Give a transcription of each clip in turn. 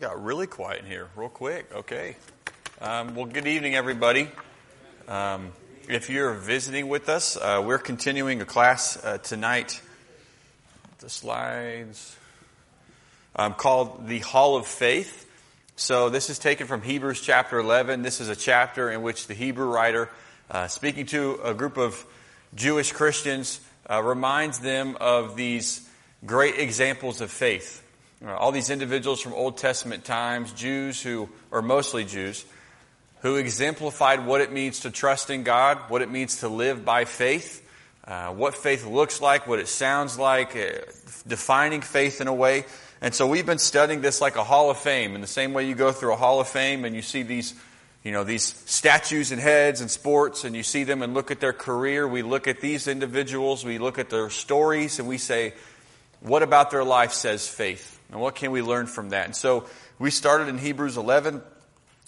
It got really quiet in here, real quick. Okay. Um, well, good evening, everybody. Um, if you're visiting with us, uh, we're continuing a class uh, tonight. The slides um, called the Hall of Faith. So this is taken from Hebrews chapter 11. This is a chapter in which the Hebrew writer, uh, speaking to a group of Jewish Christians, uh, reminds them of these great examples of faith. Uh, all these individuals from Old Testament times, Jews who, or mostly Jews, who exemplified what it means to trust in God, what it means to live by faith, uh, what faith looks like, what it sounds like, uh, defining faith in a way. And so we've been studying this like a hall of fame, in the same way you go through a hall of fame and you see these, you know, these statues and heads and sports and you see them and look at their career. We look at these individuals, we look at their stories and we say, what about their life says faith? And what can we learn from that? And so we started in Hebrews 11,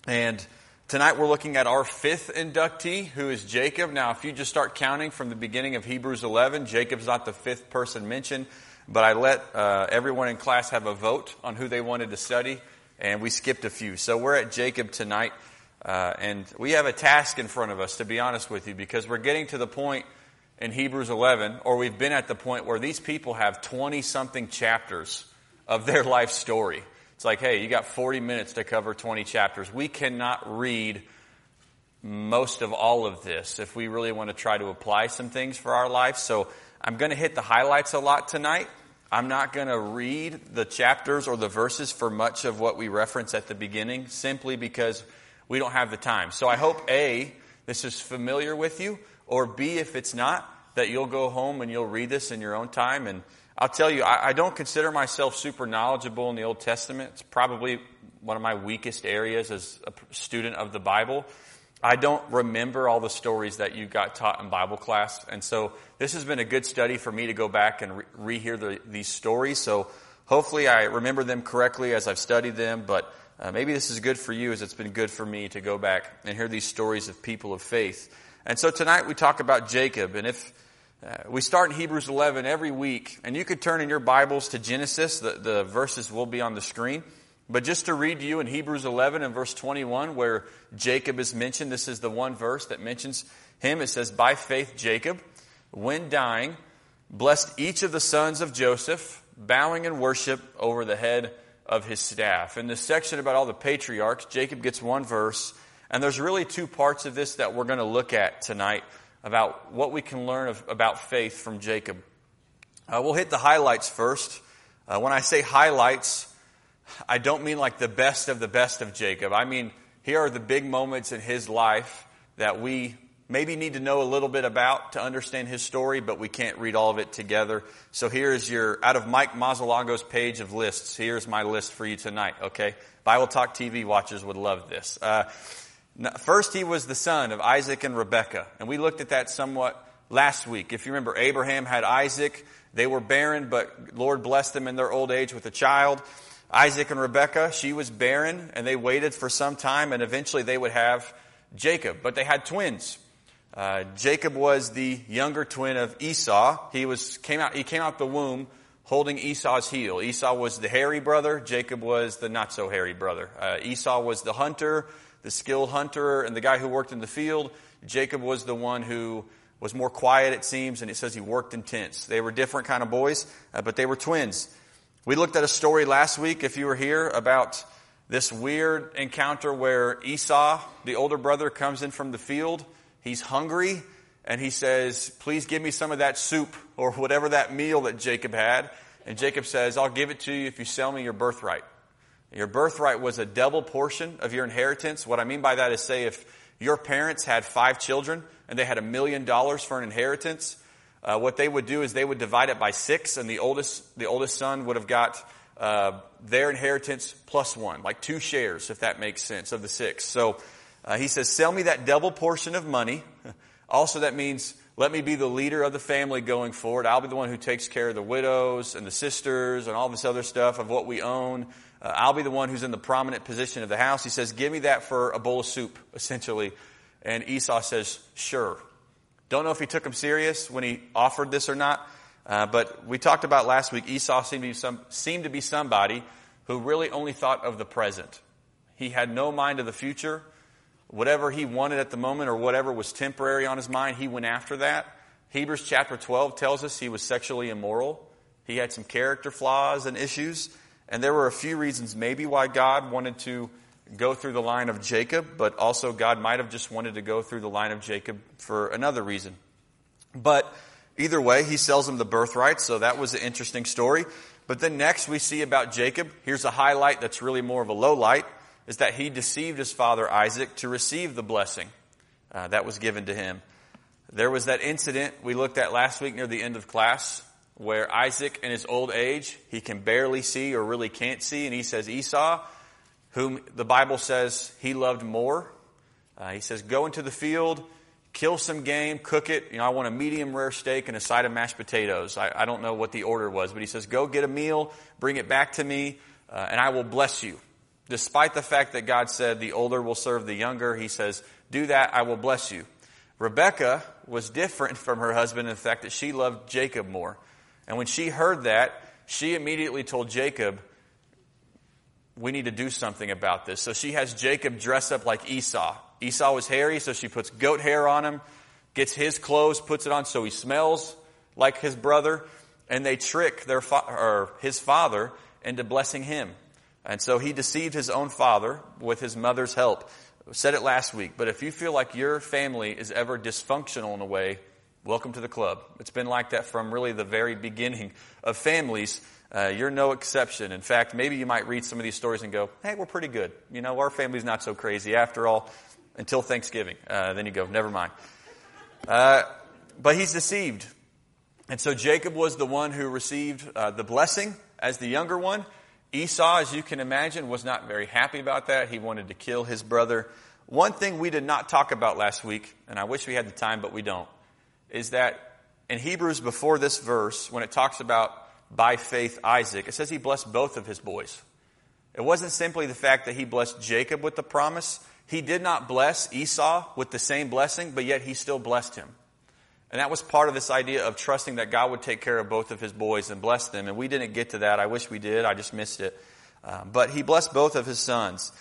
and tonight we're looking at our fifth inductee, who is Jacob. Now, if you just start counting from the beginning of Hebrews 11, Jacob's not the fifth person mentioned, but I let uh, everyone in class have a vote on who they wanted to study, and we skipped a few. So we're at Jacob tonight, uh, and we have a task in front of us, to be honest with you, because we're getting to the point in Hebrews 11, or we've been at the point where these people have 20 something chapters of their life story. It's like, hey, you got 40 minutes to cover 20 chapters. We cannot read most of all of this if we really want to try to apply some things for our life. So I'm going to hit the highlights a lot tonight. I'm not going to read the chapters or the verses for much of what we reference at the beginning simply because we don't have the time. So I hope A, this is familiar with you, or B, if it's not, that you'll go home and you'll read this in your own time and I'll tell you, I, I, don't consider myself super knowledgeable in the Old Testament. It's probably one of my weakest areas as a student of the Bible. I don't remember all the stories that you got taught in Bible class. And so this has been a good study for me to go back and re- rehear the, these stories. So hopefully I remember them correctly as I've studied them, but uh, maybe this is good for you as it's been good for me to go back and hear these stories of people of faith. And so tonight we talk about Jacob. And if uh, we start in Hebrews 11 every week, and you could turn in your Bibles to Genesis. The, the verses will be on the screen. But just to read to you in Hebrews 11 and verse 21, where Jacob is mentioned, this is the one verse that mentions him. It says, By faith, Jacob, when dying, blessed each of the sons of Joseph, bowing in worship over the head of his staff. In this section about all the patriarchs, Jacob gets one verse, and there's really two parts of this that we're going to look at tonight about what we can learn of, about faith from Jacob. Uh, we'll hit the highlights first. Uh, when I say highlights, I don't mean like the best of the best of Jacob. I mean, here are the big moments in his life that we maybe need to know a little bit about to understand his story, but we can't read all of it together. So here's your, out of Mike Mazzalongo's page of lists, here's my list for you tonight, okay? Bible Talk TV watchers would love this. Uh, First, he was the son of Isaac and Rebekah. And we looked at that somewhat last week. If you remember, Abraham had Isaac. They were barren, but Lord blessed them in their old age with a child. Isaac and Rebekah, she was barren, and they waited for some time, and eventually they would have Jacob. But they had twins. Uh, Jacob was the younger twin of Esau. He was came out. He came out the womb holding Esau's heel. Esau was the hairy brother. Jacob was the not so hairy brother. Uh, Esau was the hunter the skilled hunter and the guy who worked in the field. Jacob was the one who was more quiet, it seems, and it says he worked in tents. They were different kind of boys, uh, but they were twins. We looked at a story last week, if you were here, about this weird encounter where Esau, the older brother, comes in from the field. He's hungry, and he says, Please give me some of that soup or whatever that meal that Jacob had. And Jacob says, I'll give it to you if you sell me your birthright. Your birthright was a double portion of your inheritance. What I mean by that is say if your parents had five children and they had a million dollars for an inheritance, uh, what they would do is they would divide it by six and the oldest, the oldest son would have got uh, their inheritance plus one, like two shares, if that makes sense, of the six. So uh, he says, sell me that double portion of money. Also, that means let me be the leader of the family going forward. I'll be the one who takes care of the widows and the sisters and all this other stuff of what we own. Uh, I'll be the one who's in the prominent position of the house. He says, Give me that for a bowl of soup, essentially. And Esau says, Sure. Don't know if he took him serious when he offered this or not, uh, but we talked about last week Esau seemed to, be some, seemed to be somebody who really only thought of the present. He had no mind of the future. Whatever he wanted at the moment or whatever was temporary on his mind, he went after that. Hebrews chapter 12 tells us he was sexually immoral. He had some character flaws and issues. And there were a few reasons maybe why God wanted to go through the line of Jacob, but also God might have just wanted to go through the line of Jacob for another reason. But either way, he sells him the birthright, so that was an interesting story. But then next we see about Jacob. Here's a highlight that's really more of a low light, is that he deceived his father Isaac to receive the blessing uh, that was given to him. There was that incident we looked at last week near the end of class where Isaac in his old age, he can barely see or really can't see, and he says, Esau, whom the Bible says he loved more, uh, he says, go into the field, kill some game, cook it. You know, I want a medium rare steak and a side of mashed potatoes. I, I don't know what the order was, but he says, go get a meal, bring it back to me, uh, and I will bless you. Despite the fact that God said the older will serve the younger, he says, do that, I will bless you. Rebecca was different from her husband in the fact that she loved Jacob more. And when she heard that, she immediately told Jacob, we need to do something about this. So she has Jacob dress up like Esau. Esau was hairy, so she puts goat hair on him, gets his clothes, puts it on so he smells like his brother, and they trick their fa- or his father into blessing him. And so he deceived his own father with his mother's help. said it last week, but if you feel like your family is ever dysfunctional in a way, welcome to the club. It's been like that from really the very beginning of families. Uh, you're no exception. In fact, maybe you might read some of these stories and go, hey, we're pretty good. You know, our family's not so crazy after all, until Thanksgiving. Uh, then you go, never mind. Uh, but he's deceived. And so Jacob was the one who received uh, the blessing as the younger one. Esau, as you can imagine, was not very happy about that. He wanted to kill his brother. One thing we did not talk about last week, and I wish we had the time, but we don't, is that in Hebrews before this verse, when it talks about by faith Isaac, it says he blessed both of his boys. It wasn't simply the fact that he blessed Jacob with the promise. He did not bless Esau with the same blessing, but yet he still blessed him. And that was part of this idea of trusting that God would take care of both of his boys and bless them. And we didn't get to that. I wish we did. I just missed it. Uh, but he blessed both of his sons.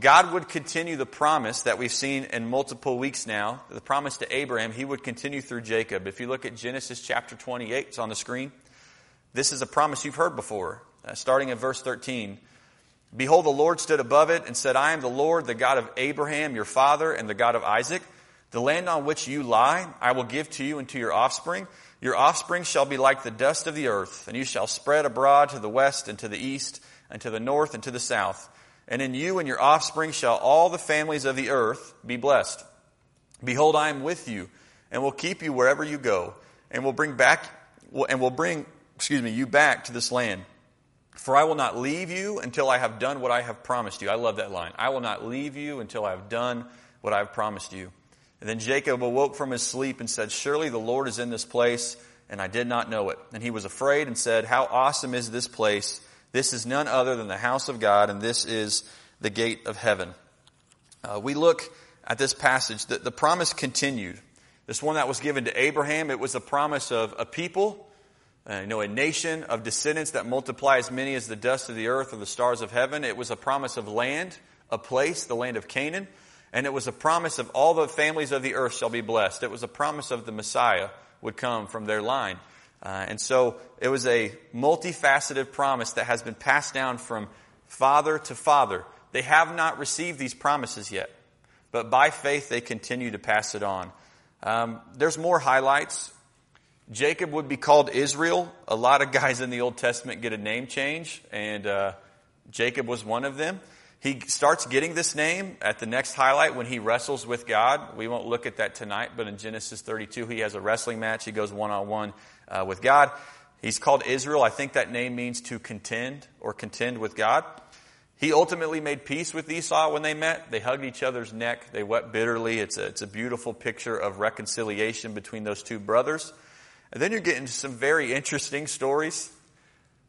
God would continue the promise that we've seen in multiple weeks now, the promise to Abraham, he would continue through Jacob. If you look at Genesis chapter 28, it's on the screen. This is a promise you've heard before, uh, starting in verse 13. Behold, the Lord stood above it and said, I am the Lord, the God of Abraham, your father, and the God of Isaac. The land on which you lie, I will give to you and to your offspring. Your offspring shall be like the dust of the earth, and you shall spread abroad to the west and to the east, and to the north and to the south. And in you and your offspring shall all the families of the earth be blessed. Behold, I am with you, and will keep you wherever you go, and will bring back, and will bring excuse me, you back to this land. For I will not leave you until I have done what I have promised you. I love that line. I will not leave you until I have done what I have promised you. And then Jacob awoke from his sleep and said, Surely the Lord is in this place, and I did not know it. And he was afraid and said, How awesome is this place! This is none other than the house of God, and this is the gate of heaven. Uh, we look at this passage. The, the promise continued. This one that was given to Abraham, it was a promise of a people uh, you know, a nation of descendants that multiply as many as the dust of the earth or the stars of heaven. It was a promise of land, a place, the land of Canaan. And it was a promise of all the families of the earth shall be blessed. It was a promise of the Messiah would come from their line. Uh, and so it was a multifaceted promise that has been passed down from father to father. They have not received these promises yet, but by faith they continue to pass it on. Um, there's more highlights. Jacob would be called Israel. A lot of guys in the Old Testament get a name change, and uh, Jacob was one of them. He starts getting this name at the next highlight when he wrestles with God. We won't look at that tonight, but in Genesis 32, he has a wrestling match. He goes one on one with God. He's called Israel. I think that name means to contend or contend with God. He ultimately made peace with Esau when they met. They hugged each other's neck. They wept bitterly. It's a, it's a beautiful picture of reconciliation between those two brothers. And then you're getting some very interesting stories.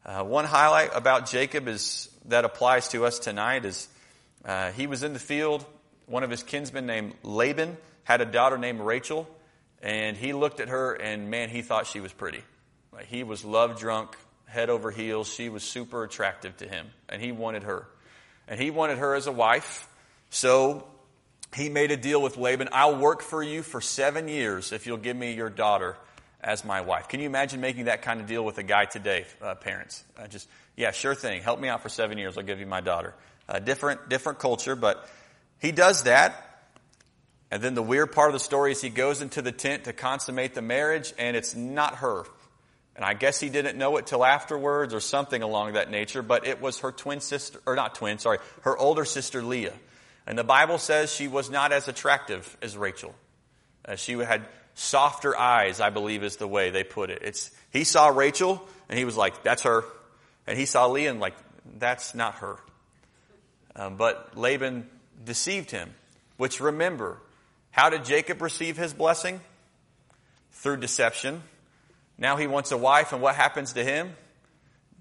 Uh, one highlight about Jacob is that applies to us tonight is uh, he was in the field. One of his kinsmen named Laban had a daughter named Rachel, and he looked at her and man, he thought she was pretty. Like, he was love drunk. head over heels. She was super attractive to him, and he wanted her. And he wanted her as a wife. So he made a deal with Laban I'll work for you for seven years if you'll give me your daughter as my wife. Can you imagine making that kind of deal with a guy today, uh, parents? Uh, just, yeah, sure thing. Help me out for seven years. I'll give you my daughter. Uh, different, different culture, but he does that. And then the weird part of the story is he goes into the tent to consummate the marriage, and it's not her. And I guess he didn't know it till afterwards or something along that nature, but it was her twin sister, or not twin, sorry, her older sister Leah. And the Bible says she was not as attractive as Rachel. Uh, she had softer eyes, I believe is the way they put it. It's, he saw Rachel and he was like, that's her. And he saw Leah and like, that's not her. Um, but Laban deceived him, which remember, how did Jacob receive his blessing? Through deception. Now he wants a wife, and what happens to him?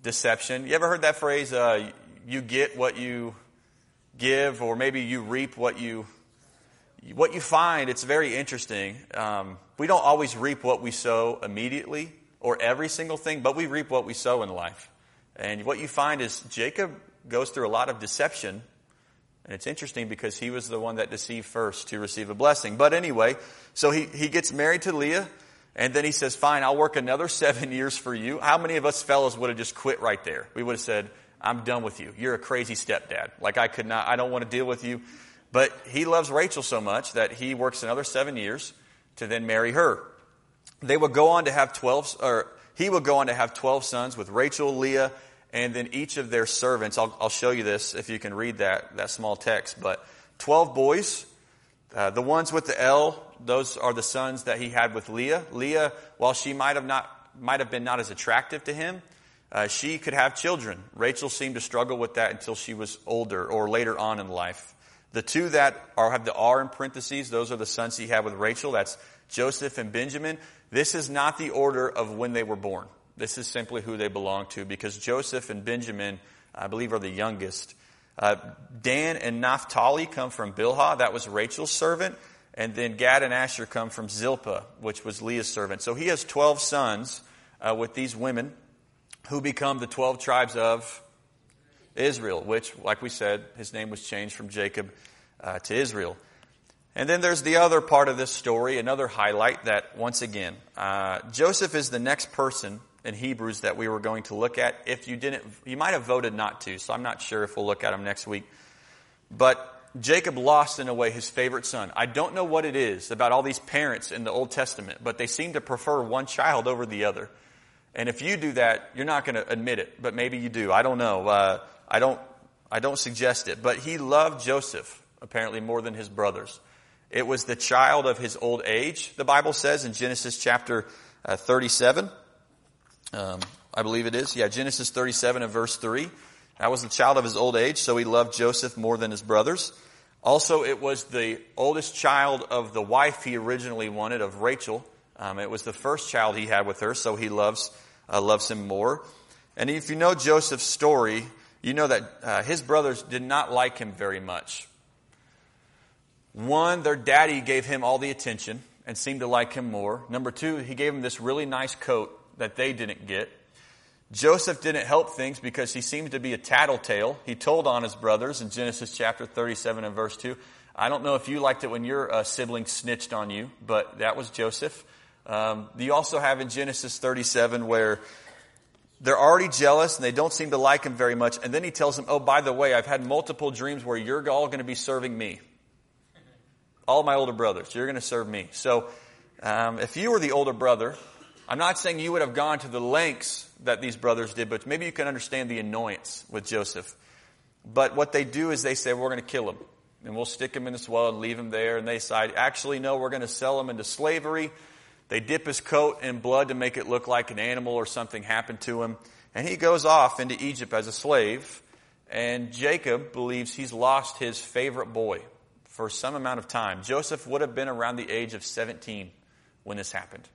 Deception. You ever heard that phrase, uh, you get what you give, or maybe you reap what you what you find, it's very interesting. Um, we don't always reap what we sow immediately or every single thing, but we reap what we sow in life. And what you find is Jacob goes through a lot of deception. And it's interesting because he was the one that deceived first to receive a blessing. But anyway, so he, he gets married to Leah. And then he says, fine, I'll work another seven years for you. How many of us fellows would have just quit right there? We would have said, I'm done with you. You're a crazy stepdad. Like I could not, I don't want to deal with you. But he loves Rachel so much that he works another seven years to then marry her. They would go on to have 12, or he would go on to have 12 sons with Rachel, Leah, and then each of their servants. I'll, I'll show you this if you can read that, that small text. But 12 boys. Uh, the ones with the L, those are the sons that he had with Leah. Leah, while she might have not, might have been not as attractive to him, uh, she could have children. Rachel seemed to struggle with that until she was older or later on in life. The two that are, have the R in parentheses, those are the sons he had with Rachel. That's Joseph and Benjamin. This is not the order of when they were born. This is simply who they belong to because Joseph and Benjamin, I believe, are the youngest. Uh, Dan and Naphtali come from Bilhah. That was Rachel's servant. And then Gad and Asher come from Zilpah, which was Leah's servant. So he has 12 sons uh, with these women who become the 12 tribes of Israel, which, like we said, his name was changed from Jacob uh, to Israel. And then there's the other part of this story, another highlight that, once again, uh, Joseph is the next person in Hebrews that we were going to look at. If you didn't, you might have voted not to, so I'm not sure if we'll look at them next week. But Jacob lost, in a way, his favorite son. I don't know what it is about all these parents in the Old Testament, but they seem to prefer one child over the other. And if you do that, you're not going to admit it, but maybe you do. I don't know. Uh, I don't, I don't suggest it, but he loved Joseph apparently more than his brothers. It was the child of his old age, the Bible says in Genesis chapter uh, 37. Um, I believe it is. Yeah, Genesis 37 and verse 3. That was the child of his old age, so he loved Joseph more than his brothers. Also, it was the oldest child of the wife he originally wanted, of Rachel. Um, it was the first child he had with her, so he loves, uh, loves him more. And if you know Joseph's story, you know that uh, his brothers did not like him very much. One, their daddy gave him all the attention and seemed to like him more. Number two, he gave him this really nice coat that they didn't get. Joseph didn't help things because he seemed to be a tattletale. He told on his brothers in Genesis chapter 37 and verse 2. I don't know if you liked it when your uh, sibling snitched on you, but that was Joseph. Um, you also have in Genesis 37 where they're already jealous and they don't seem to like him very much. And then he tells them, Oh, by the way, I've had multiple dreams where you're all going to be serving me. All my older brothers, you're going to serve me. So, um, if you were the older brother, I'm not saying you would have gone to the lengths that these brothers did, but maybe you can understand the annoyance with Joseph. But what they do is they say, We're going to kill him. And we'll stick him in this well and leave him there. And they decide, actually, no, we're going to sell him into slavery. They dip his coat in blood to make it look like an animal or something happened to him. And he goes off into Egypt as a slave. And Jacob believes he's lost his favorite boy for some amount of time. Joseph would have been around the age of 17 when this happened.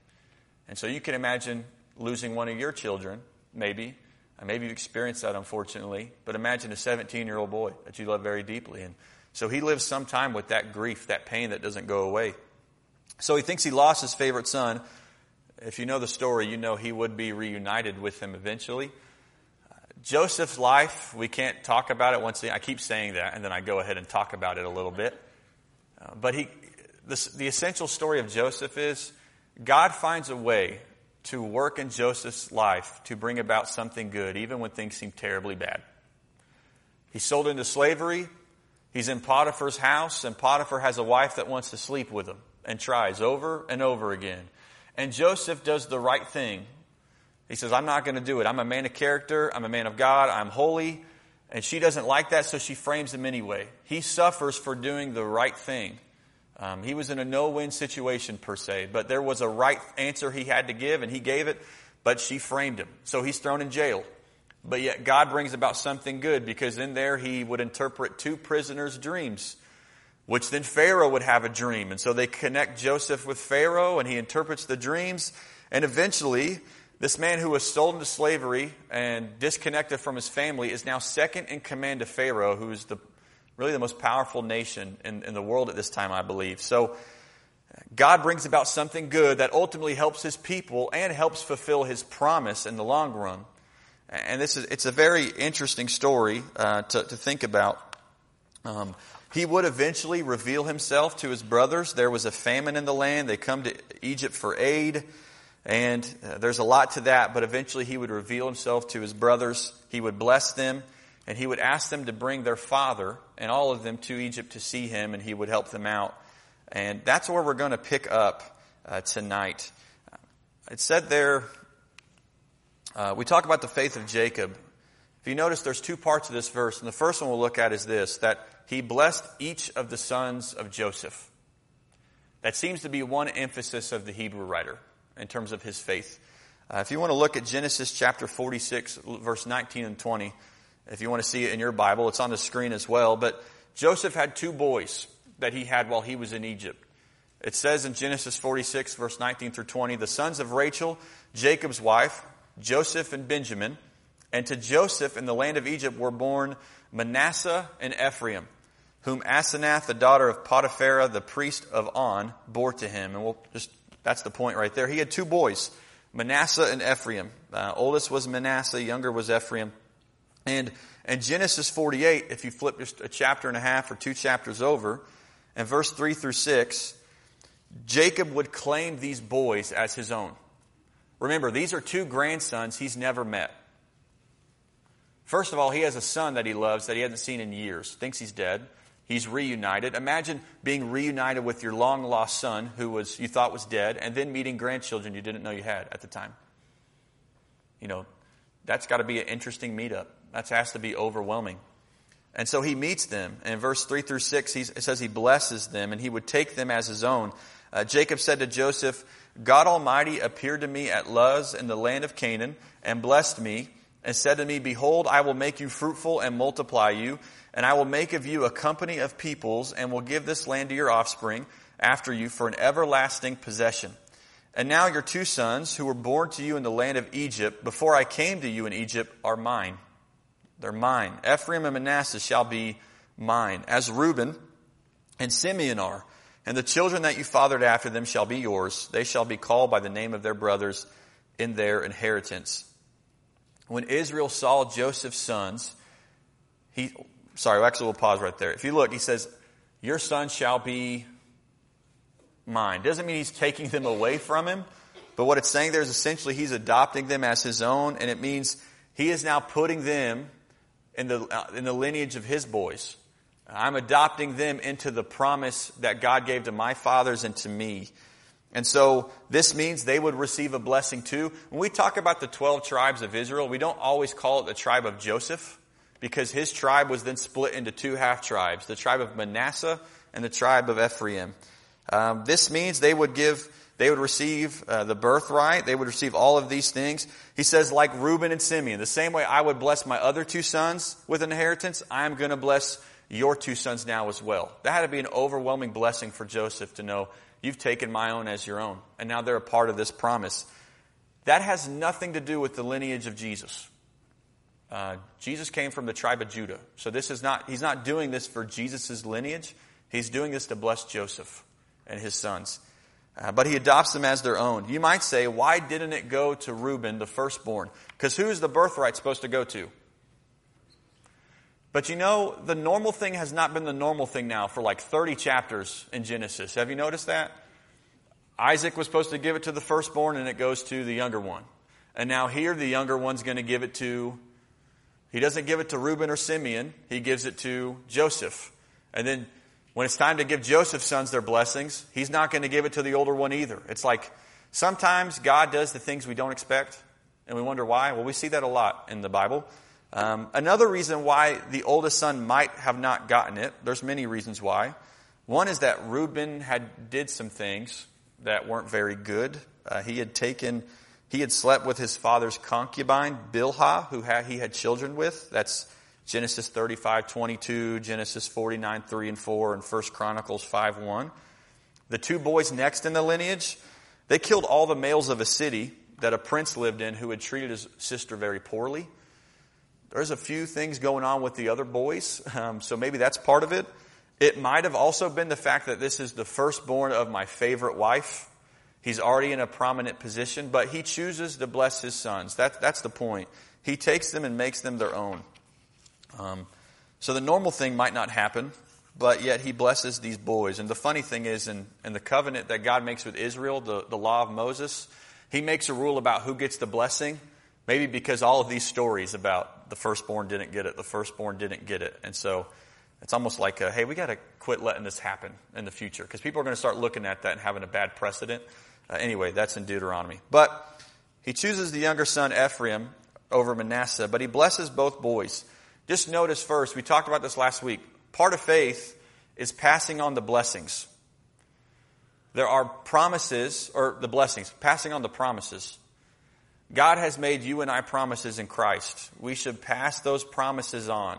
And so you can imagine losing one of your children, maybe. Maybe you've experienced that, unfortunately. But imagine a 17 year old boy that you love very deeply. And so he lives some time with that grief, that pain that doesn't go away. So he thinks he lost his favorite son. if you know the story, you know he would be reunited with him eventually. Uh, Joseph's life, we can't talk about it once. again. I keep saying that, and then I go ahead and talk about it a little bit. Uh, but he, the, the essential story of Joseph is God finds a way to work in Joseph's life to bring about something good, even when things seem terribly bad. He's sold into slavery. He's in Potiphar's house, and Potiphar has a wife that wants to sleep with him and tries over and over again. And Joseph does the right thing. He says, I'm not going to do it. I'm a man of character. I'm a man of God. I'm holy. And she doesn't like that, so she frames him anyway. He suffers for doing the right thing. Um, he was in a no-win situation per se, but there was a right answer he had to give, and he gave it, but she framed him. So he's thrown in jail. But yet God brings about something good because in there he would interpret two prisoners' dreams which then Pharaoh would have a dream. And so they connect Joseph with Pharaoh and he interprets the dreams. And eventually, this man who was sold into slavery and disconnected from his family is now second in command to Pharaoh, who is the, really the most powerful nation in, in the world at this time, I believe. So, God brings about something good that ultimately helps his people and helps fulfill his promise in the long run. And this is, it's a very interesting story uh, to, to think about. Um, he would eventually reveal himself to his brothers. There was a famine in the land. They come to Egypt for aid. And uh, there's a lot to that, but eventually he would reveal himself to his brothers. He would bless them, and he would ask them to bring their father and all of them to Egypt to see him, and he would help them out. And that's where we're going to pick up uh, tonight. It said there, uh, we talk about the faith of Jacob. If you notice, there's two parts of this verse, and the first one we'll look at is this, that he blessed each of the sons of Joseph. That seems to be one emphasis of the Hebrew writer in terms of his faith. Uh, if you want to look at Genesis chapter 46, verse 19 and 20, if you want to see it in your Bible, it's on the screen as well. But Joseph had two boys that he had while he was in Egypt. It says in Genesis 46, verse 19 through 20, the sons of Rachel, Jacob's wife, Joseph and Benjamin, and to Joseph in the land of Egypt were born Manasseh and Ephraim whom Asenath, the daughter of Potiphera, the priest of On, bore to him. And we'll just, that's the point right there. He had two boys, Manasseh and Ephraim. Uh, oldest was Manasseh, younger was Ephraim. And in Genesis 48, if you flip just a chapter and a half or two chapters over, in verse 3 through 6, Jacob would claim these boys as his own. Remember, these are two grandsons he's never met. First of all, he has a son that he loves that he hasn't seen in years, thinks he's dead. He's reunited. Imagine being reunited with your long lost son who was you thought was dead and then meeting grandchildren you didn't know you had at the time. You know, that's got to be an interesting meetup. That has to be overwhelming. And so he meets them. And in verse 3 through 6, it says he blesses them and he would take them as his own. Uh, Jacob said to Joseph, God Almighty appeared to me at Luz in the land of Canaan and blessed me and said to me, Behold, I will make you fruitful and multiply you and I will make of you a company of peoples and will give this land to your offspring after you for an everlasting possession. And now your two sons who were born to you in the land of Egypt before I came to you in Egypt are mine. They're mine. Ephraim and Manasseh shall be mine, as Reuben and Simeon are. And the children that you fathered after them shall be yours. They shall be called by the name of their brothers in their inheritance. When Israel saw Joseph's sons, he, sorry, actually we'll pause right there. If you look, he says, your son shall be mine. Doesn't mean he's taking them away from him, but what it's saying there is essentially he's adopting them as his own, and it means he is now putting them in the, uh, in the lineage of his boys. I'm adopting them into the promise that God gave to my fathers and to me. And so this means they would receive a blessing too. When we talk about the 12 tribes of Israel, we don't always call it the tribe of Joseph because his tribe was then split into two half tribes, the tribe of Manasseh and the tribe of Ephraim. Um, this means they would give, they would receive uh, the birthright, they would receive all of these things. He says, like Reuben and Simeon, the same way I would bless my other two sons with an inheritance, I am going to bless your two sons now as well. That had to be an overwhelming blessing for Joseph to know you've taken my own as your own, and now they're a part of this promise. That has nothing to do with the lineage of Jesus. Uh, Jesus came from the tribe of Judah. So this is not, he's not doing this for Jesus' lineage. He's doing this to bless Joseph and his sons. Uh, but he adopts them as their own. You might say, why didn't it go to Reuben, the firstborn? Because who is the birthright supposed to go to? But you know, the normal thing has not been the normal thing now for like 30 chapters in Genesis. Have you noticed that? Isaac was supposed to give it to the firstborn and it goes to the younger one. And now here the younger one's going to give it to, he doesn't give it to Reuben or Simeon, he gives it to Joseph. And then when it's time to give Joseph's sons their blessings, he's not going to give it to the older one either. It's like sometimes God does the things we don't expect, and we wonder why. Well, we see that a lot in the Bible. Um, another reason why the oldest son might have not gotten it, there's many reasons why. One is that Reuben had did some things that weren't very good. Uh, he had taken, he had slept with his father's concubine, Bilhah, who had, he had children with. That's Genesis 35, 22, Genesis 49, 3 and 4, and 1 Chronicles 5, 1. The two boys next in the lineage, they killed all the males of a city that a prince lived in who had treated his sister very poorly. There's a few things going on with the other boys, um, so maybe that's part of it. It might have also been the fact that this is the firstborn of my favorite wife. He's already in a prominent position, but he chooses to bless his sons. That, that's the point. He takes them and makes them their own. Um, so the normal thing might not happen, but yet he blesses these boys. And the funny thing is, in, in the covenant that God makes with Israel, the, the law of Moses, he makes a rule about who gets the blessing. Maybe because all of these stories about the firstborn didn't get it, the firstborn didn't get it. And so it's almost like, a, hey, we got to quit letting this happen in the future because people are going to start looking at that and having a bad precedent. Uh, anyway, that's in Deuteronomy. But he chooses the younger son Ephraim over Manasseh, but he blesses both boys. Just notice first, we talked about this last week. Part of faith is passing on the blessings. There are promises, or the blessings, passing on the promises. God has made you and I promises in Christ. We should pass those promises on.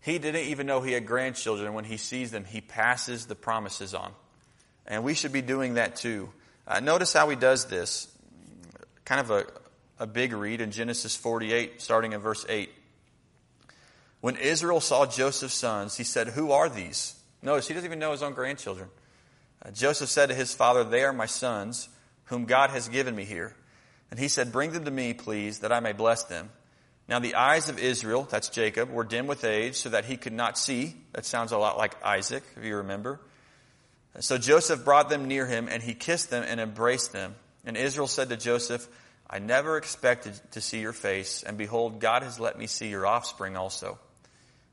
He didn't even know he had grandchildren. When he sees them, he passes the promises on. And we should be doing that too. Uh, notice how he does this. Kind of a, a big read in Genesis 48, starting in verse 8. When Israel saw Joseph's sons, he said, Who are these? Notice, he doesn't even know his own grandchildren. Uh, Joseph said to his father, They are my sons, whom God has given me here. And he said, Bring them to me, please, that I may bless them. Now the eyes of Israel, that's Jacob, were dim with age, so that he could not see. That sounds a lot like Isaac, if you remember. So Joseph brought them near him, and he kissed them and embraced them. And Israel said to Joseph, I never expected to see your face, and behold, God has let me see your offspring also.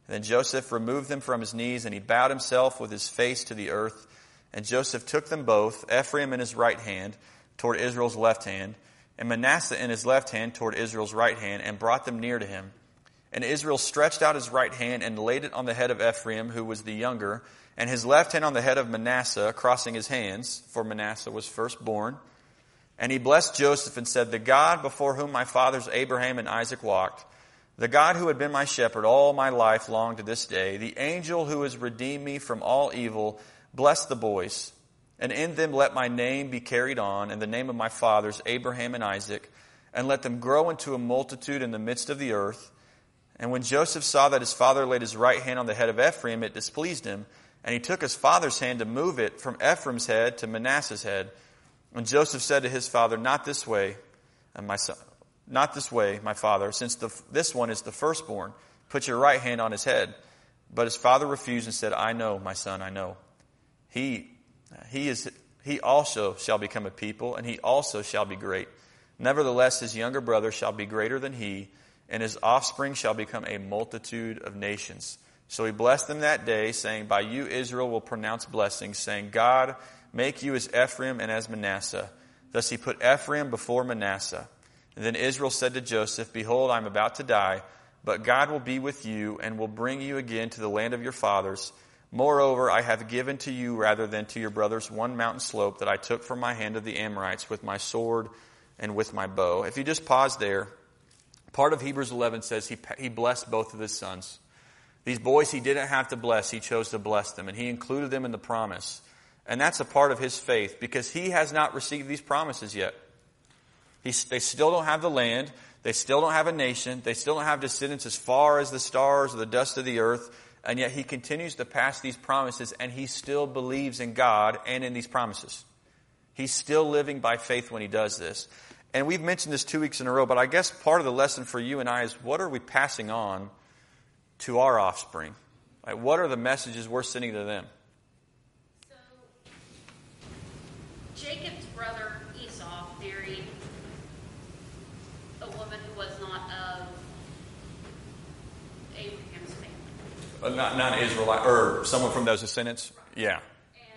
Then Joseph removed them from his knees, and he bowed himself with his face to the earth. And Joseph took them both, Ephraim in his right hand, toward Israel's left hand, and Manasseh in his left hand toward Israel's right hand, and brought them near to him. And Israel stretched out his right hand and laid it on the head of Ephraim, who was the younger, and his left hand on the head of Manasseh, crossing his hands, for Manasseh was firstborn. And he blessed Joseph and said, The God before whom my fathers Abraham and Isaac walked, the God who had been my shepherd all my life long to this day, the angel who has redeemed me from all evil, bless the boys. And in them let my name be carried on, and the name of my fathers, Abraham and Isaac, and let them grow into a multitude in the midst of the earth. And when Joseph saw that his father laid his right hand on the head of Ephraim, it displeased him, and he took his father's hand to move it from Ephraim's head to Manasseh's head. And Joseph said to his father, Not this way, and my son, not this way, my father, since the, this one is the firstborn. Put your right hand on his head. But his father refused and said, I know, my son, I know. He, he is, he also shall become a people, and he also shall be great. Nevertheless, his younger brother shall be greater than he, and his offspring shall become a multitude of nations. So he blessed them that day, saying, By you Israel will pronounce blessings, saying, God, make you as Ephraim and as Manasseh. Thus he put Ephraim before Manasseh. And then Israel said to Joseph, Behold, I am about to die, but God will be with you and will bring you again to the land of your fathers. Moreover, I have given to you rather than to your brothers one mountain slope that I took from my hand of the Amorites with my sword and with my bow. If you just pause there, part of Hebrews 11 says he, he blessed both of his sons. These boys he didn't have to bless, he chose to bless them, and he included them in the promise. And that's a part of his faith because he has not received these promises yet. He, they still don't have the land. They still don't have a nation. They still don't have descendants as far as the stars or the dust of the earth. And yet he continues to pass these promises and he still believes in God and in these promises. He's still living by faith when he does this. And we've mentioned this two weeks in a row, but I guess part of the lesson for you and I is what are we passing on to our offspring? Like, what are the messages we're sending to them? So, Jacob's brother Esau married a woman who was not of Abraham's family. Uh, not, not Israelite, or someone from those descendants? Yeah.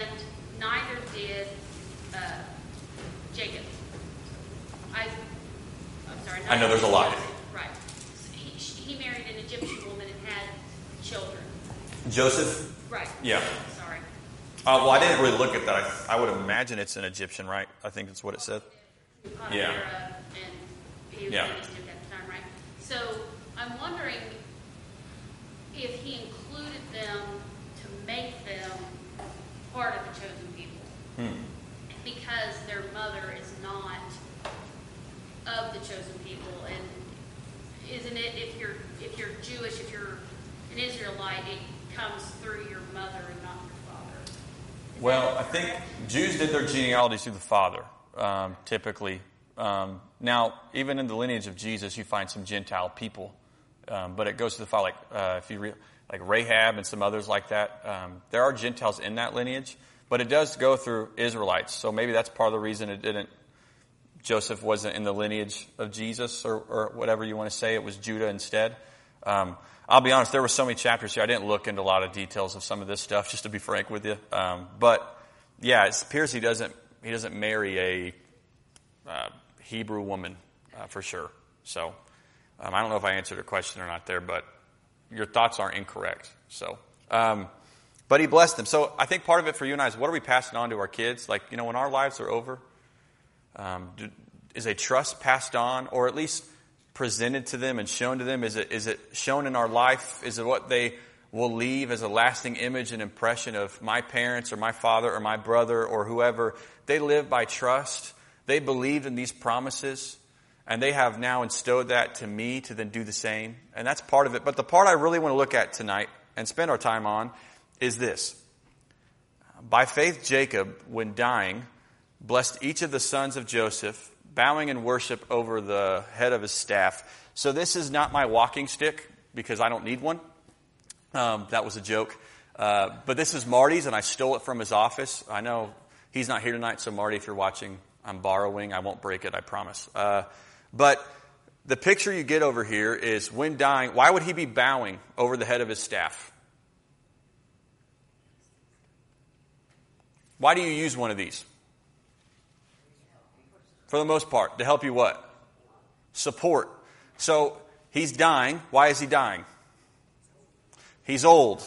And neither did uh, Jacob. I, I'm sorry. I know there's a lot. Joseph. Right. He, he married an Egyptian woman and had children. Joseph? Right. Yeah. Sorry. Uh, well, I didn't really look at that. I, I would imagine it's an Egyptian, right? I think that's what it said. Yeah. And he was Yeah. in Egypt at the time, right? So I'm wondering if he included them to make them part of the chosen people. Hmm. Because their mother is not of the chosen people. And isn't it, if you're, if you're Jewish, if you're an Israelite, it comes through your mother and not your father? Is Well, I think? Jews did their genealogies through the father, um, typically. Um, now, even in the lineage of Jesus, you find some Gentile people, um, but it goes to the father. Like uh, if you re- like Rahab and some others like that, um, there are Gentiles in that lineage, but it does go through Israelites. So maybe that's part of the reason it didn't. Joseph wasn't in the lineage of Jesus, or, or whatever you want to say. It was Judah instead. Um, I'll be honest, there were so many chapters here. I didn't look into a lot of details of some of this stuff, just to be frank with you. Um, but yeah, it appears he doesn't he doesn't marry a uh, Hebrew woman uh, for sure. So um, I don't know if I answered your question or not there, but your thoughts aren't incorrect. So, um, but he blessed them. So I think part of it for you and I is what are we passing on to our kids? Like you know, when our lives are over, um, do, is a trust passed on, or at least presented to them and shown to them? Is it is it shown in our life? Is it what they will leave as a lasting image and impression of my parents or my father or my brother or whoever? They live by trust. They believed in these promises. And they have now instilled that to me to then do the same. And that's part of it. But the part I really want to look at tonight and spend our time on is this. By faith, Jacob, when dying, blessed each of the sons of Joseph, bowing in worship over the head of his staff. So this is not my walking stick because I don't need one. Um, that was a joke. Uh, but this is Marty's, and I stole it from his office. I know he's not here tonight, so Marty, if you're watching, I'm borrowing. I won't break it, I promise. Uh, but the picture you get over here is when dying, why would he be bowing over the head of his staff? Why do you use one of these? For the most part, to help you what? Support. So he's dying. Why is he dying? He's old.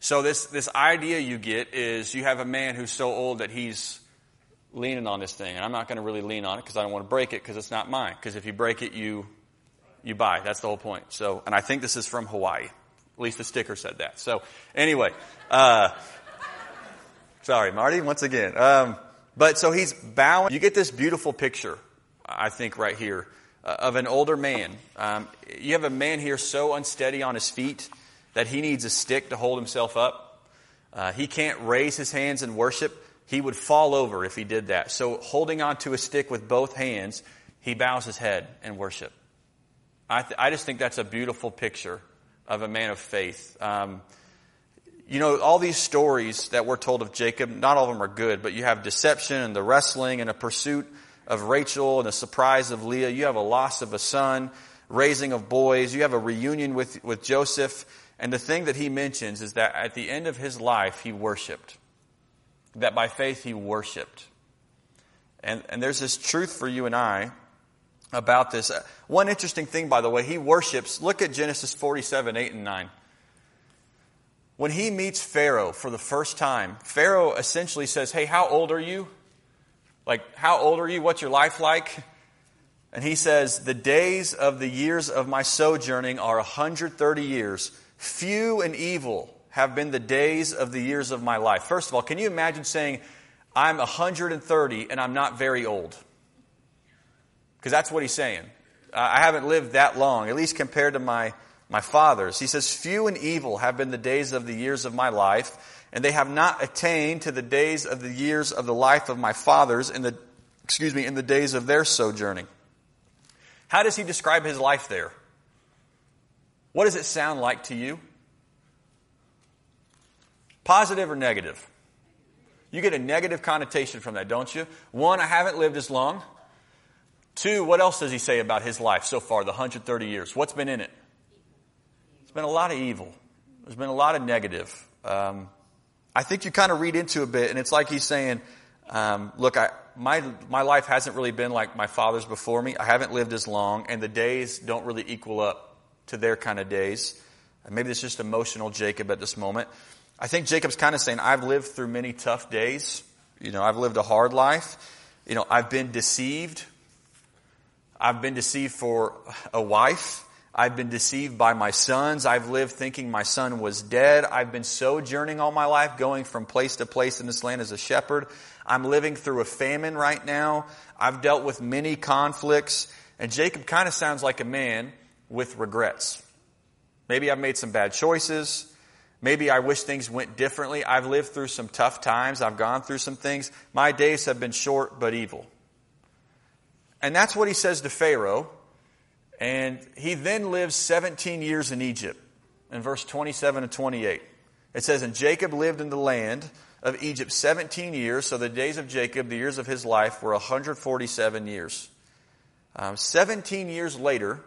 So this, this idea you get is you have a man who's so old that he's leaning on this thing. And I'm not going to really lean on it because I don't want to break it because it's not mine. Because if you break it, you, you buy. That's the whole point. So, and I think this is from Hawaii. At least the sticker said that. So anyway, uh, sorry, Marty, once again. Um, but so he's bowing. You get this beautiful picture, I think, right here, uh, of an older man. Um, you have a man here so unsteady on his feet that he needs a stick to hold himself up. Uh, he can't raise his hands in worship. He would fall over if he did that. So, holding onto a stick with both hands, he bows his head in worship. I, th- I just think that's a beautiful picture of a man of faith. Um, you know, all these stories that we're told of Jacob, not all of them are good, but you have deception and the wrestling and a pursuit of Rachel and a surprise of Leah. You have a loss of a son, raising of boys. You have a reunion with, with Joseph. And the thing that he mentions is that at the end of his life, he worshiped. That by faith he worshiped. And, and there's this truth for you and I about this. Uh, One interesting thing, by the way, he worships. Look at Genesis 47, 8 and 9. When he meets Pharaoh for the first time, Pharaoh essentially says, Hey, how old are you? Like, how old are you? What's your life like? And he says, The days of the years of my sojourning are 130 years. Few and evil have been the days of the years of my life. First of all, can you imagine saying, I'm 130 and I'm not very old? Because that's what he's saying. I haven't lived that long, at least compared to my, my fathers. He says, Few and evil have been the days of the years of my life, and they have not attained to the days of the years of the life of my fathers in the, excuse me, in the days of their sojourning. How does he describe his life there? What does it sound like to you? Positive or negative? You get a negative connotation from that, don't you? One, I haven't lived as long. Two, what else does he say about his life so far, the 130 years? What's been in it? It's been a lot of evil. There's been a lot of negative. Um, I think you kind of read into a bit, and it's like he's saying, um, look, I, my, my life hasn't really been like my father's before me. I haven't lived as long, and the days don't really equal up to their kind of days. Maybe it's just emotional Jacob at this moment. I think Jacob's kind of saying, I've lived through many tough days. You know, I've lived a hard life. You know, I've been deceived. I've been deceived for a wife. I've been deceived by my sons. I've lived thinking my son was dead. I've been sojourning all my life, going from place to place in this land as a shepherd. I'm living through a famine right now. I've dealt with many conflicts. And Jacob kind of sounds like a man with regrets. Maybe I've made some bad choices. Maybe I wish things went differently. I've lived through some tough times. I've gone through some things. My days have been short but evil. And that's what he says to Pharaoh. And he then lives 17 years in Egypt in verse 27 and 28. It says, And Jacob lived in the land of Egypt 17 years. So the days of Jacob, the years of his life, were 147 years. Um, 17 years later,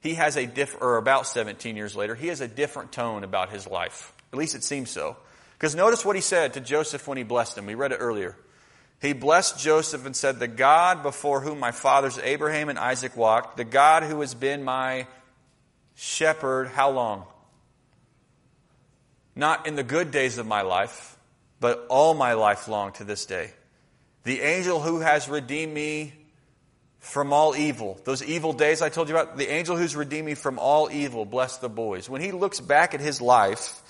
he has a diff, or about 17 years later, he has a different tone about his life. At least it seems so. Because notice what he said to Joseph when he blessed him. We read it earlier. He blessed Joseph and said, The God before whom my fathers Abraham and Isaac walked, the God who has been my shepherd, how long? Not in the good days of my life, but all my life long to this day. The angel who has redeemed me from all evil. Those evil days I told you about, the angel who's redeemed me from all evil, bless the boys. When he looks back at his life,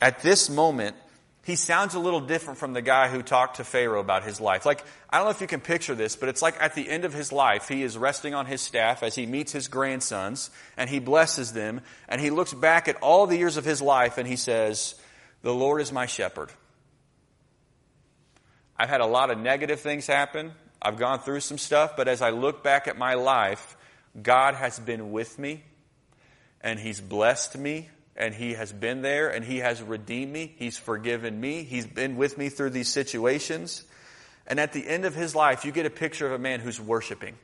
at this moment, he sounds a little different from the guy who talked to Pharaoh about his life. Like, I don't know if you can picture this, but it's like at the end of his life, he is resting on his staff as he meets his grandsons and he blesses them and he looks back at all the years of his life and he says, the Lord is my shepherd. I've had a lot of negative things happen. I've gone through some stuff, but as I look back at my life, God has been with me and He's blessed me and He has been there and He has redeemed me. He's forgiven me. He's been with me through these situations. And at the end of His life, you get a picture of a man who's worshiping.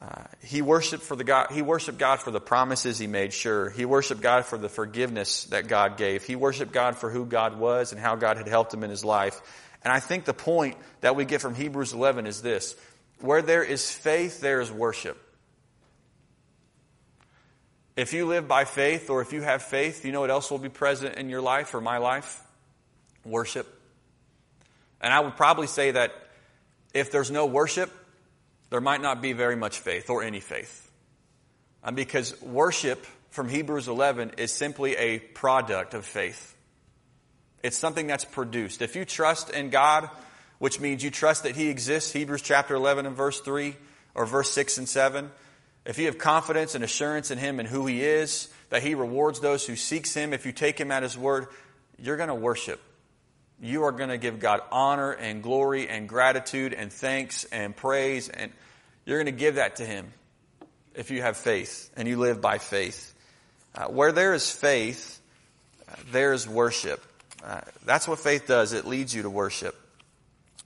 Uh, he worshiped for the God. He worshiped God for the promises he made. Sure, he worshiped God for the forgiveness that God gave. He worshiped God for who God was and how God had helped him in his life. And I think the point that we get from Hebrews 11 is this where there is faith, there is worship. If you live by faith or if you have faith, you know what else will be present in your life or my life? Worship. And I would probably say that if there's no worship, there might not be very much faith or any faith. Because worship from Hebrews 11 is simply a product of faith. It's something that's produced. If you trust in God, which means you trust that He exists, Hebrews chapter 11 and verse 3, or verse 6 and 7, if you have confidence and assurance in Him and who He is, that He rewards those who seeks Him, if you take Him at His word, you're going to worship. You are going to give God honor and glory and gratitude and thanks and praise, and you're going to give that to Him if you have faith and you live by faith. Uh, where there is faith, uh, there is worship. Uh, that's what faith does. It leads you to worship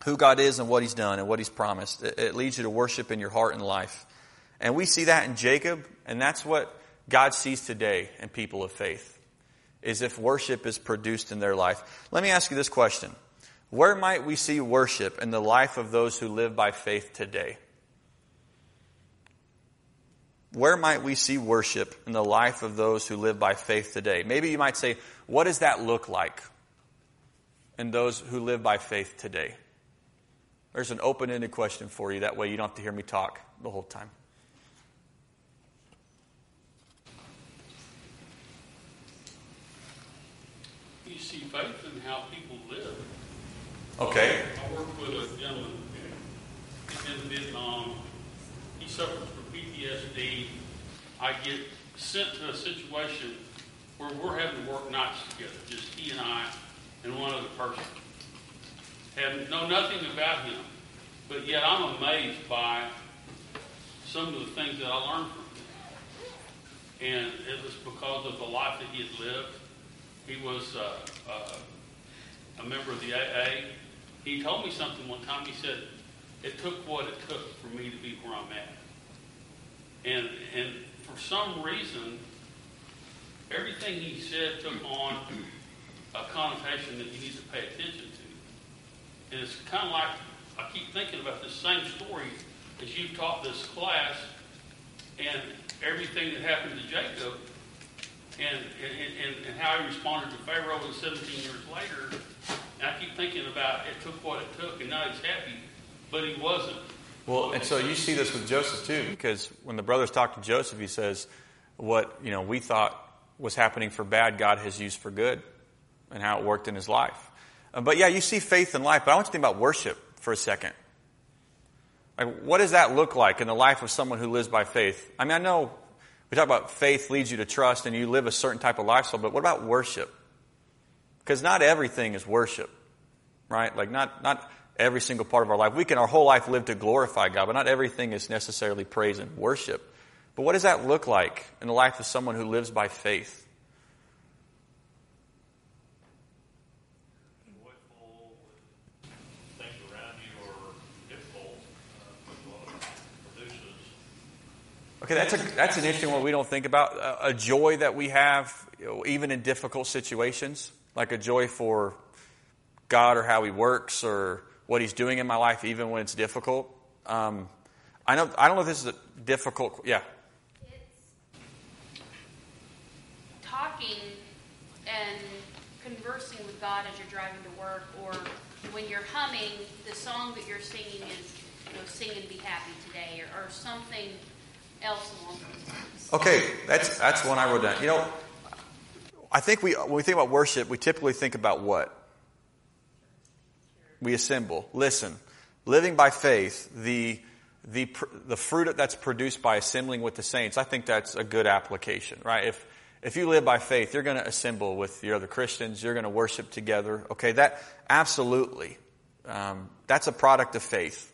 who God is and what He's done and what He's promised. It, it leads you to worship in your heart and life. And we see that in Jacob, and that's what God sees today in people of faith, is if worship is produced in their life. Let me ask you this question. Where might we see worship in the life of those who live by faith today? Where might we see worship in the life of those who live by faith today? Maybe you might say, what does that look like? And those who live by faith today? There's an open ended question for you. That way you don't have to hear me talk the whole time. You see faith in how people live. Okay. I worked with a gentleman. He's in Vietnam. He suffers from PTSD. I get sent to a situation where we're having to work nights together, just he and I and one other person. Have know nothing about him, but yet I'm amazed by some of the things that I learned from him. And it was because of the life that he had lived. He was uh, uh, a member of the AA. He told me something one time. He said, it took what it took for me to be where I'm at. And, and for some reason, everything he said took on a connotation that you need to pay attention to. And it's kind of like I keep thinking about this same story as you've taught this class and everything that happened to Jacob and, and, and, and how he responded to Pharaoh and 17 years later. And I keep thinking about it took what it took and now he's happy, but he wasn't. Well, and so you see this with Joseph too, because when the brothers talk to Joseph, he says, "What you know we thought was happening for bad, God has used for good," and how it worked in his life. Uh, but yeah, you see faith in life. But I want you to think about worship for a second. Like, what does that look like in the life of someone who lives by faith? I mean, I know we talk about faith leads you to trust, and you live a certain type of lifestyle. But what about worship? Because not everything is worship, right? Like not not every single part of our life. We can our whole life live to glorify God, but not everything is necessarily praise and worship. But what does that look like in the life of someone who lives by faith? joyful when things around you are difficult, uh, what produces Okay, that's a that's an interesting one we don't think about. A, a joy that we have, you know, even in difficult situations, like a joy for God or how He works or what He's doing in my life, even when it's difficult. Um, I know I don't know if this is a difficult. Yeah, It's talking and conversing with God as you're driving to work, or when you're humming, the song that you're singing is, you know, sing and be happy today, or, or something Okay, that's that's one I wrote down. You know, I think we when we think about worship, we typically think about what we assemble. Listen, living by faith, the the the fruit that's produced by assembling with the saints. I think that's a good application, right? If if you live by faith, you're going to assemble with your other Christians. You're going to worship together. Okay, that absolutely. Um, that's a product of faith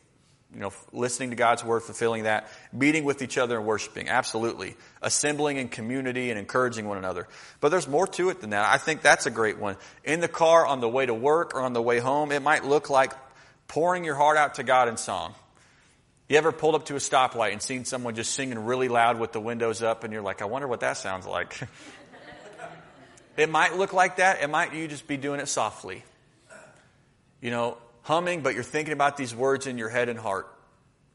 you know, listening to God's word, fulfilling that, meeting with each other and worshiping, absolutely. Assembling in community and encouraging one another. But there's more to it than that. I think that's a great one. In the car, on the way to work, or on the way home, it might look like pouring your heart out to God in song. You ever pulled up to a stoplight and seen someone just singing really loud with the windows up and you're like, I wonder what that sounds like. it might look like that. It might you just be doing it softly. You know, humming, but you're thinking about these words in your head and heart.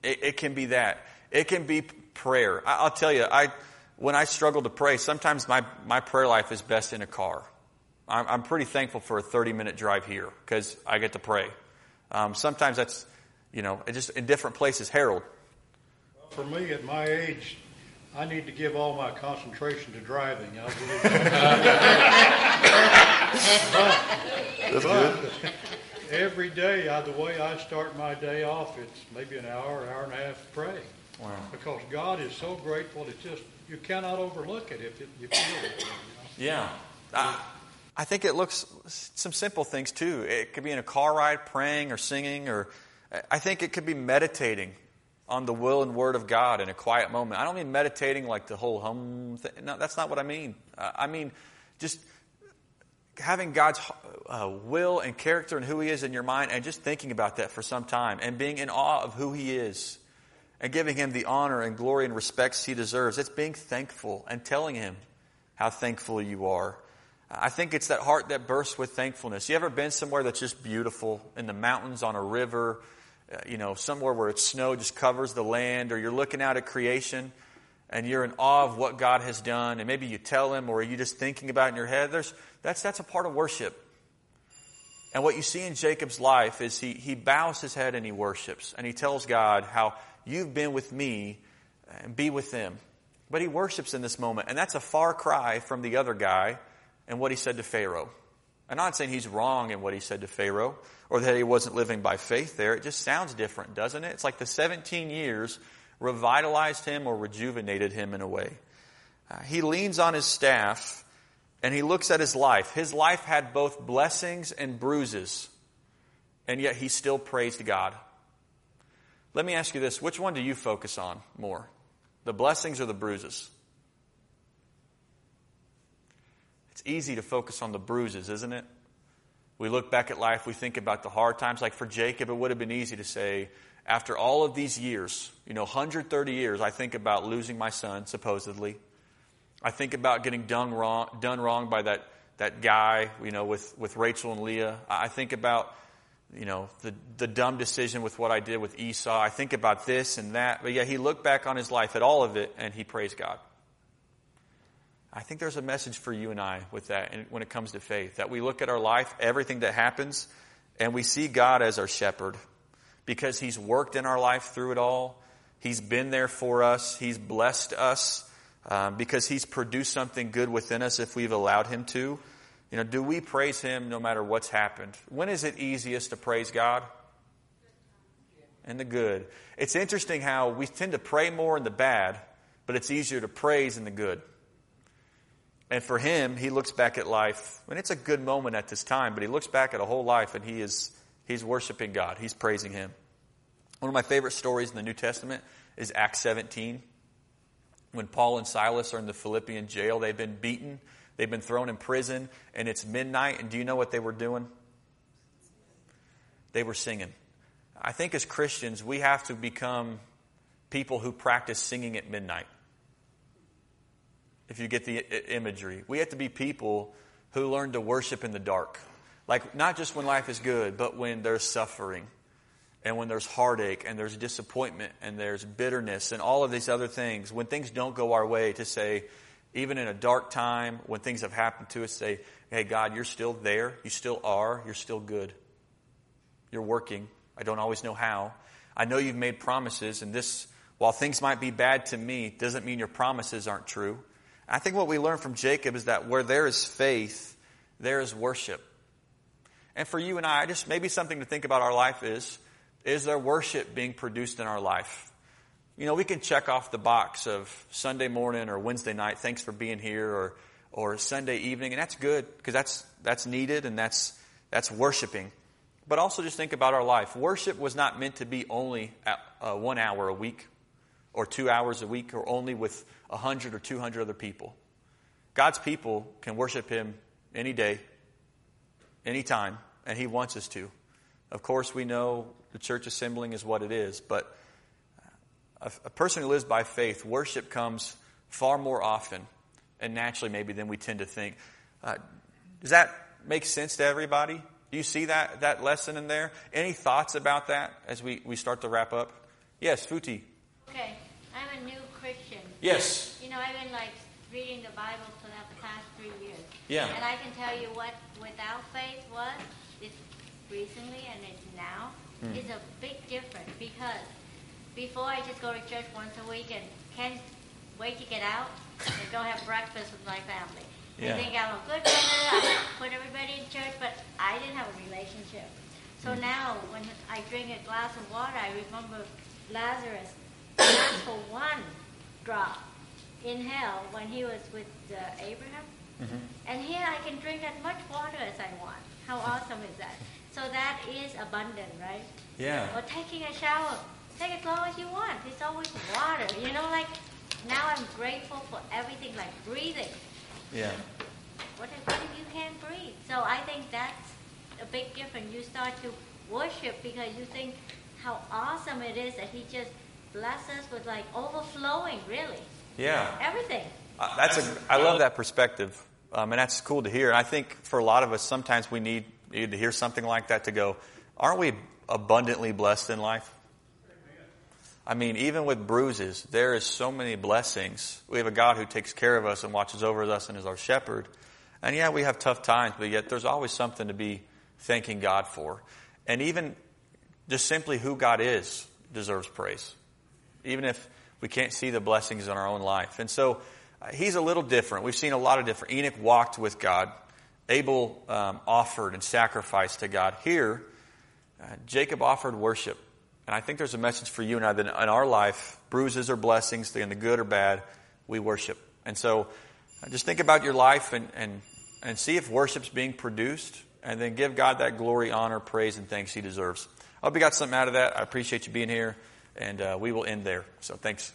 It, it can be that. It can be prayer. I, will tell you, I when I struggle to pray, sometimes my, my prayer life is best in a car. I'm, I'm pretty thankful for a 30 minute drive here because I get to pray. Um, sometimes that's, you know, just in different places. Harold. For me, at my age, I need to give all my concentration to driving. I believe. but, but every day, I, the way I start my day off, it's maybe an hour, hour and a half to pray. Wow. Because God is so grateful, it's just, you cannot overlook it if it, you feel it. You know? Yeah. I, I think it looks some simple things too. It could be in a car ride, praying or singing, or I think it could be meditating on the will and word of God in a quiet moment. I don't mean meditating like the whole hum thing. No, that's not what I mean. Uh, I mean just having God's uh, will and character and who He is in your mind and just thinking about that for some time and being in awe of who He is and giving Him the honor and glory and respects He deserves. It's being thankful and telling Him how thankful you are. I think it's that heart that bursts with thankfulness. You ever been somewhere that's just beautiful in the mountains, on a river, uh, you know, somewhere where it's snow just covers the land, or you're looking out at creation and you're in awe of what God has done, and maybe you tell Him, or are you just thinking about it in your head? There's, that's, that's a part of worship. And what you see in Jacob's life is he, he bows his head and he worships, and he tells God how you've been with me and be with them. But he worships in this moment, and that's a far cry from the other guy and what he said to Pharaoh. I'm not saying he's wrong in what he said to Pharaoh or that he wasn't living by faith there. It just sounds different, doesn't it? It's like the 17 years revitalized him or rejuvenated him in a way. Uh, he leans on his staff and he looks at his life. His life had both blessings and bruises, and yet he still praised God. Let me ask you this which one do you focus on more? The blessings or the bruises? It's easy to focus on the bruises, isn't it? We look back at life, we think about the hard times. Like for Jacob, it would have been easy to say, after all of these years, you know, 130 years, I think about losing my son, supposedly. I think about getting done wrong, done wrong by that, that guy, you know, with, with Rachel and Leah. I think about, you know, the, the dumb decision with what I did with Esau. I think about this and that. But yeah, he looked back on his life at all of it and he praised God. I think there's a message for you and I with that when it comes to faith. That we look at our life, everything that happens, and we see God as our shepherd because He's worked in our life through it all. He's been there for us. He's blessed us um, because He's produced something good within us if we've allowed Him to. You know, do we praise Him no matter what's happened? When is it easiest to praise God? In the good. It's interesting how we tend to pray more in the bad, but it's easier to praise in the good. And for him, he looks back at life, and it's a good moment at this time, but he looks back at a whole life and he is he's worshiping God. He's praising him. One of my favorite stories in the New Testament is Acts 17. When Paul and Silas are in the Philippian jail, they've been beaten, they've been thrown in prison, and it's midnight, and do you know what they were doing? They were singing. I think as Christians, we have to become people who practice singing at midnight if you get the imagery. We have to be people who learn to worship in the dark. Like, not just when life is good, but when there's suffering and when there's heartache and there's disappointment and there's bitterness and all of these other things. When things don't go our way, to say, even in a dark time, when things have happened to us, say, hey, God, you're still there. You still are. You're still good. You're working. I don't always know how. I know you've made promises, and this, while things might be bad to me, doesn't mean your promises aren't true. I think what we learn from Jacob is that where there is faith, there is worship. And for you and I, just maybe something to think about our life is, is there worship being produced in our life? You know, we can check off the box of Sunday morning or Wednesday night, thanks for being here, or, or Sunday evening, and that's good because that's, that's needed and that's, that's worshiping. But also just think about our life. Worship was not meant to be only at, uh, one hour a week or two hours a week or only with 100 or 200 other people. God's people can worship Him any day, anytime, and He wants us to. Of course, we know the church assembling is what it is, but a, a person who lives by faith, worship comes far more often and naturally, maybe, than we tend to think. Uh, does that make sense to everybody? Do you see that, that lesson in there? Any thoughts about that as we, we start to wrap up? Yes, Futi. Okay, I'm a new Christian. Yes. You know, I've been like reading the Bible for the past three years. Yeah. And I can tell you what without faith was, it's recently and it's now, Hmm. is a big difference because before I just go to church once a week and can't wait to get out and go have breakfast with my family. Yeah. Think I'm a good mother, I put everybody in church, but I didn't have a relationship. So Hmm. now when I drink a glass of water, I remember Lazarus asked for one drop in hell when he was with uh, Abraham. Mm-hmm. And here I can drink as much water as I want. How awesome is that? So that is abundant, right? Yeah. Or taking a shower. Take as long as you want. It's always water. You know, like now I'm grateful for everything, like breathing. Yeah. What if, what if you can't breathe? So I think that's a big difference. You start to worship because you think how awesome it is that He just blesses us with like overflowing, really. Yeah. Everything. Uh, that's a, I love that perspective, um, and that's cool to hear. And I think for a lot of us, sometimes we need, need to hear something like that to go, aren't we abundantly blessed in life? I mean, even with bruises, there is so many blessings. We have a God who takes care of us and watches over us and is our shepherd. And yeah, we have tough times, but yet there's always something to be thanking God for. And even just simply who God is deserves praise. Even if we can't see the blessings in our own life. And so he's a little different. We've seen a lot of different. Enoch walked with God. Abel um, offered and sacrificed to God. Here, uh, Jacob offered worship. And I think there's a message for you and I that in our life, bruises or blessings, in the good or bad, we worship. And so uh, just think about your life and, and, and see if worship's being produced, and then give God that glory, honor, praise, and thanks He deserves. I hope you got something out of that. I appreciate you being here, and uh, we will end there. So thanks.